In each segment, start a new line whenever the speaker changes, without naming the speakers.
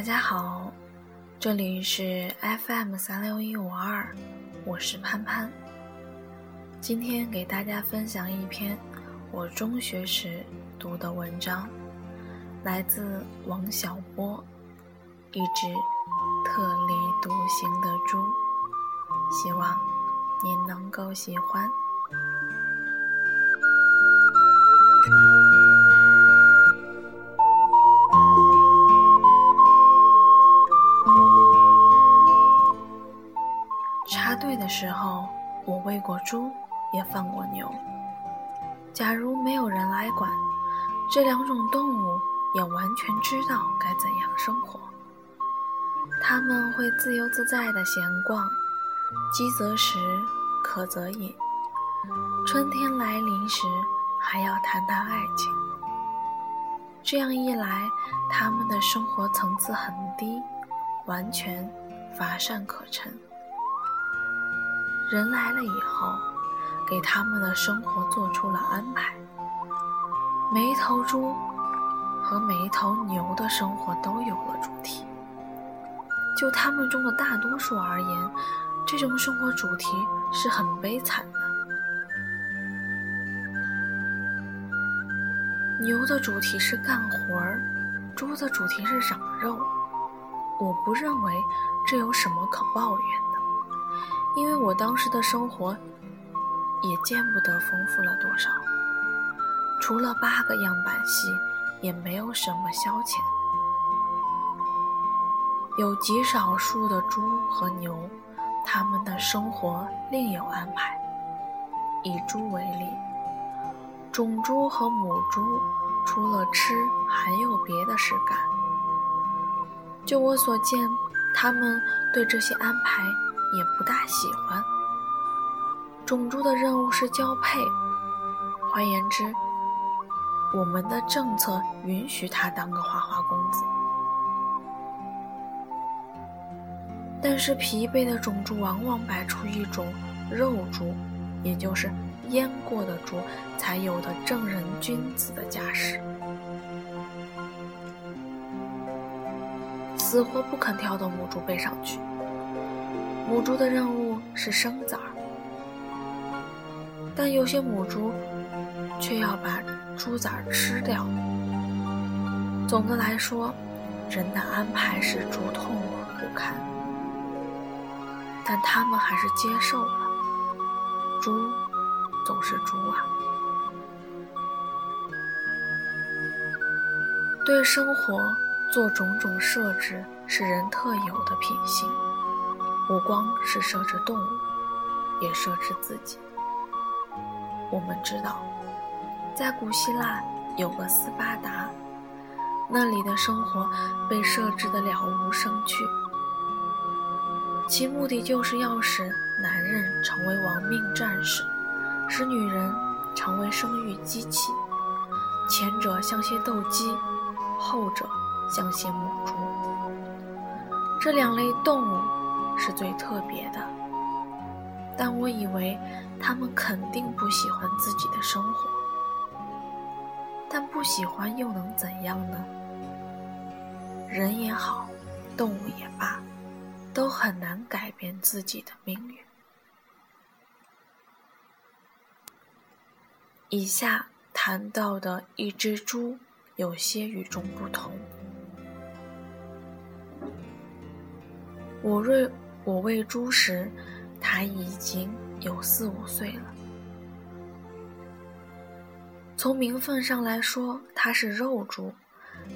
大家好，这里是 FM 三六一五二，我是潘潘。今天给大家分享一篇我中学时读的文章，来自王小波，一只特立独行的猪，希望您能够喜欢。队的时候，我喂过猪，也放过牛。假如没有人来管，这两种动物也完全知道该怎样生活。它们会自由自在地闲逛，饥则食，渴则饮。春天来临时，还要谈谈爱情。这样一来，它们的生活层次很低，完全乏善可陈。人来了以后，给他们的生活做出了安排。每一头猪和每一头牛的生活都有了主题。就他们中的大多数而言，这种生活主题是很悲惨的。牛的主题是干活儿，猪的主题是长肉。我不认为这有什么可抱怨的。因为我当时的生活也见不得丰富了多少，除了八个样板戏，也没有什么消遣。有极少数的猪和牛，他们的生活另有安排。以猪为例，种猪和母猪除了吃，还有别的事干。就我所见，他们对这些安排。也不大喜欢。种猪的任务是交配，换言之，我们的政策允许他当个花花公子。但是疲惫的种猪往往摆出一种肉猪，也就是阉过的猪才有的正人君子的架势，死活不肯跳到母猪背上去。母猪的任务是生崽儿，但有些母猪却要把猪崽儿吃掉。总的来说，人的安排使猪痛苦不堪，但他们还是接受了。猪总是猪啊，对生活做种种设置是人特有的品性。不光是设置动物，也设置自己。我们知道，在古希腊有个斯巴达，那里的生活被设置的了无生趣，其目的就是要使男人成为亡命战士，使女人成为生育机器。前者像些斗鸡，后者像些母猪。这两类动物。是最特别的，但我以为他们肯定不喜欢自己的生活。但不喜欢又能怎样呢？人也好，动物也罢，都很难改变自己的命运。以下谈到的一只猪，有些与众不同。我瑞。我喂猪时，它已经有四五岁了。从名分上来说，它是肉猪，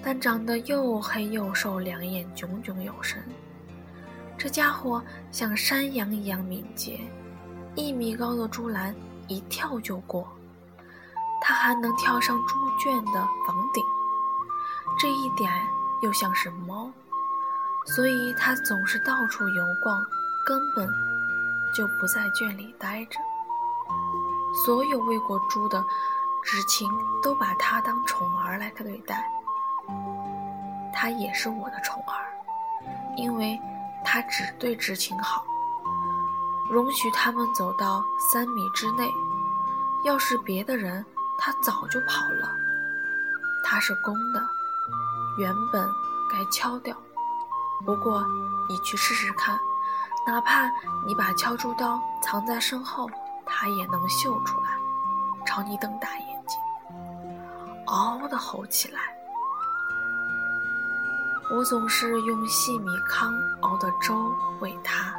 但长得又黑又瘦，两眼炯炯有神。这家伙像山羊一样敏捷，一米高的猪栏一跳就过。它还能跳上猪圈的房顶，这一点又像是猫。所以它总是到处游逛，根本就不在圈里待着。所有喂过猪的知青都把它当宠儿来对待，它也是我的宠儿，因为它只对知青好，容许他们走到三米之内。要是别的人，它早就跑了。它是公的，原本该敲掉。不过你去试试看，哪怕你把敲竹刀藏在身后，它也能嗅出来，朝你瞪大眼睛，嗷的吼起来。我总是用细米糠熬的粥喂它，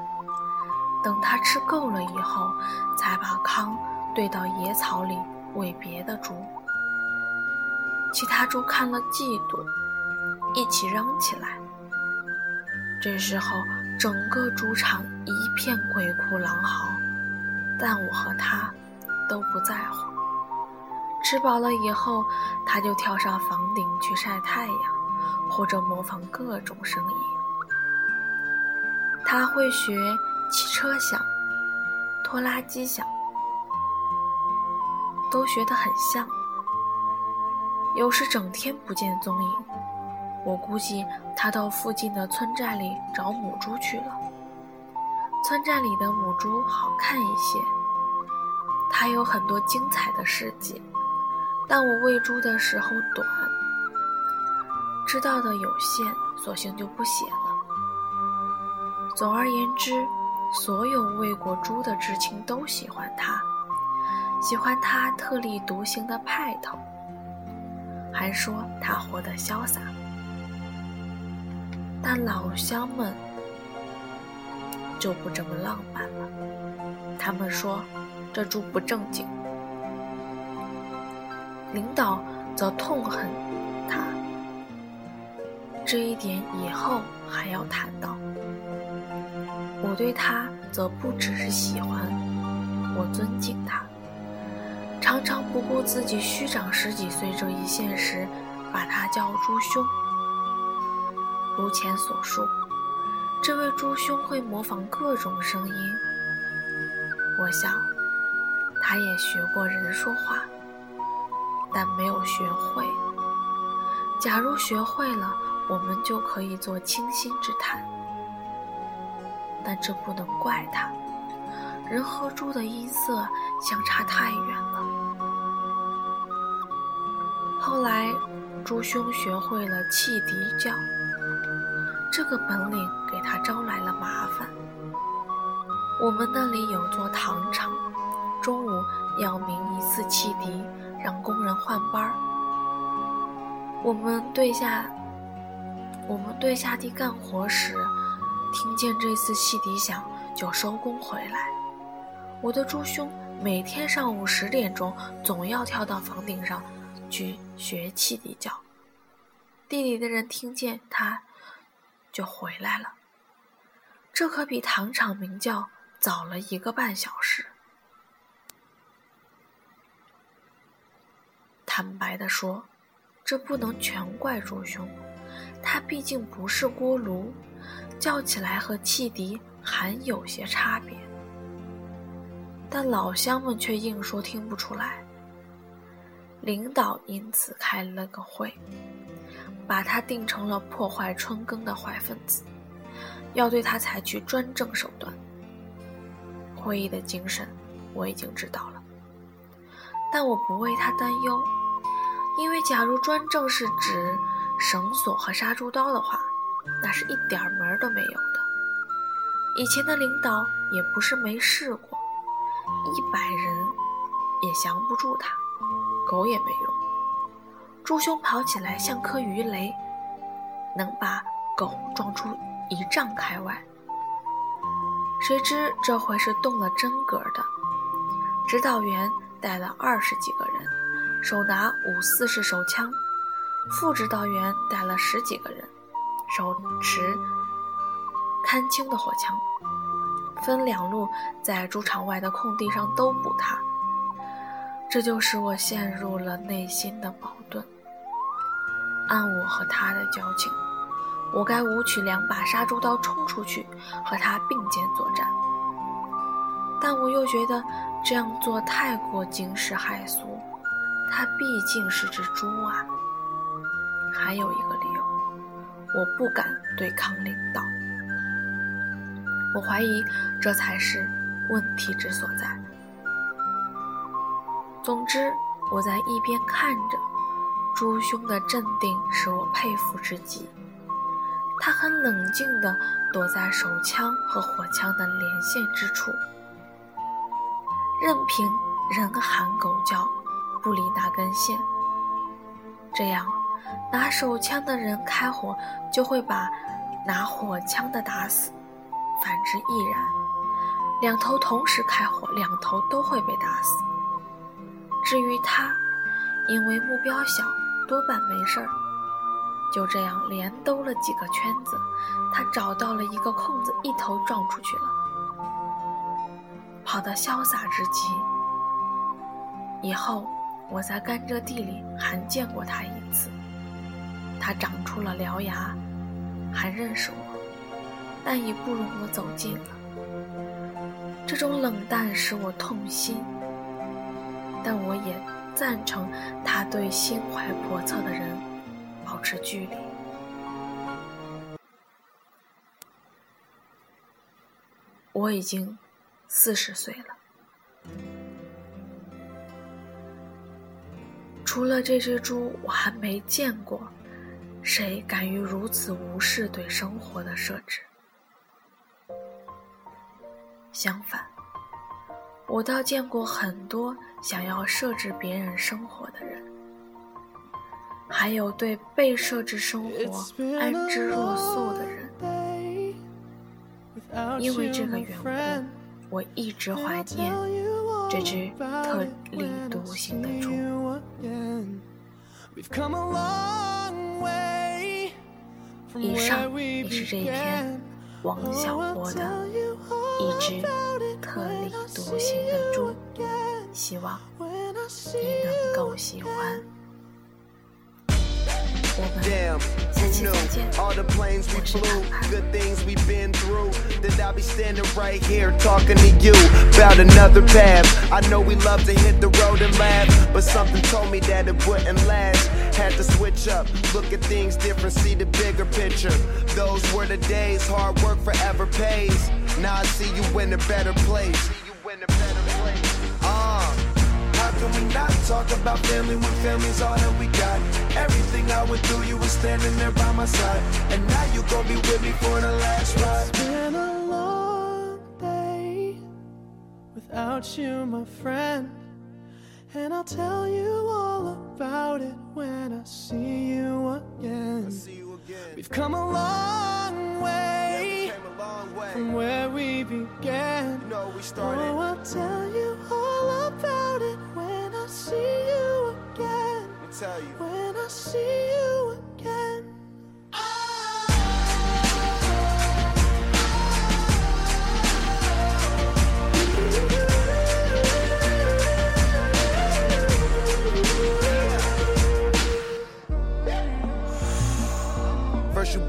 等它吃够了以后，才把糠兑到野草里喂别的猪。其他猪看了嫉妒，一起嚷起来。这时候，整个猪场一片鬼哭狼嚎，但我和他都不在乎。吃饱了以后，他就跳上房顶去晒太阳。或者模仿各种声音，他会学汽车响、拖拉机响，都学得很像。有时整天不见踪影，我估计他到附近的村寨里找母猪去了。村寨里的母猪好看一些，它有很多精彩的事迹，但我喂猪的时候短。知道的有限，索性就不写了。总而言之，所有喂过猪的知青都喜欢它，喜欢它特立独行的派头，还说它活得潇洒。但老乡们就不这么浪漫了，他们说这猪不正经。领导则痛恨他。这一点以后还要谈到。我对他则不只是喜欢，我尊敬他。常常不顾自己虚长十几岁这一现实，把他叫猪兄。如前所述，这位猪兄会模仿各种声音。我想，他也学过人说话，但没有学会。假如学会了，我们就可以做倾心之谈，但这不能怪他。人和猪的音色相差太远了。后来，猪兄学会了汽笛叫，这个本领给他招来了麻烦。我们那里有座糖厂，中午要鸣一次汽笛，让工人换班儿。我们对下。我们对下地干活时，听见这次汽笛响，就收工回来。我的猪兄每天上午十点钟总要跳到房顶上去学汽笛叫，地里的人听见他，就回来了。这可比糖厂鸣叫早了一个半小时。坦白的说，这不能全怪朱兄。他毕竟不是锅炉，叫起来和汽笛还有些差别。但老乡们却硬说听不出来。领导因此开了个会，把他定成了破坏春耕的坏分子，要对他采取专政手段。会议的精神我已经知道了，但我不为他担忧，因为假如专政是指……绳索和杀猪刀的话，那是一点门都没有的。以前的领导也不是没试过，一百人也降不住他，狗也没用。猪兄跑起来像颗鱼雷，能把狗撞出一丈开外。谁知这回是动了真格的，指导员带了二十几个人，手拿五四式手枪。副指导员带了十几个人，手持看清的火枪，分两路在猪场外的空地上都补他。这就使我陷入了内心的矛盾。按我和他的交情，我该舞取两把杀猪刀冲出去和他并肩作战，但我又觉得这样做太过惊世骇俗。他毕竟是只猪啊。还有一个理由，我不敢对抗领导。我怀疑这才是问题之所在。总之，我在一边看着，朱兄的镇定使我佩服之极。他很冷静地躲在手枪和火枪的连线之处，任凭人喊狗叫，不离那根线。这样，拿手枪的人开火就会把拿火枪的打死，反之亦然。两头同时开火，两头都会被打死。至于他，因为目标小，多半没事儿。就这样连兜了几个圈子，他找到了一个空子，一头撞出去了，跑得潇洒之极。以后我在甘蔗地里还见过他一次，他长出了獠牙，还认识我，但已不容我走近了。这种冷淡使我痛心，但我也赞成他对心怀叵测的人保持距离。我已经四十岁了，除了这只猪，我还没见过谁敢于如此无视对生活的设置。相反，我倒见过很多想要设置别人生活的人，还有对被设置生活安之若素的人。因为这个缘故，我一直怀念这只特立独行的猪。以上也是这一篇王小波的。一只特立独行的猪，希望你能够喜欢。Damn,
all the planes we flew, good things we've been through. That I'll be standing right here talking to you about another path. I know we love to hit the road and laugh, but something told me that it wouldn't last. Had to switch up, look at things different, see the bigger picture. Those were the days, hard work forever pays. Now I see you in a better place. Uh, how can we not talk about family when family's all that we got? Everything I went through, you were standing there by my side. And now you gon' be with me for the last ride.
It's been a long day without you, my friend. And I'll tell you all about it when I see you again.
See you again.
We've come a long way
Came a long way.
from where we began.
You know we
Oh. I'll tell you all about it when I see you again.
Let me tell you.
When I see you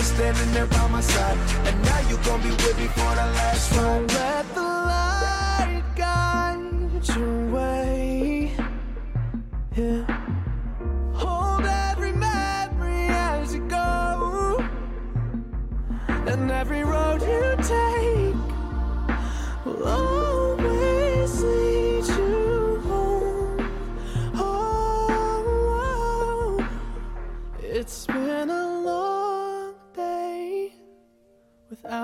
were standing there by my side. And now you gon' be with me for the last ride.
Don't let the light guide your way. Yeah. Hold every memory as you go. And every road you take will always lead you home. Oh, oh, oh. it's been a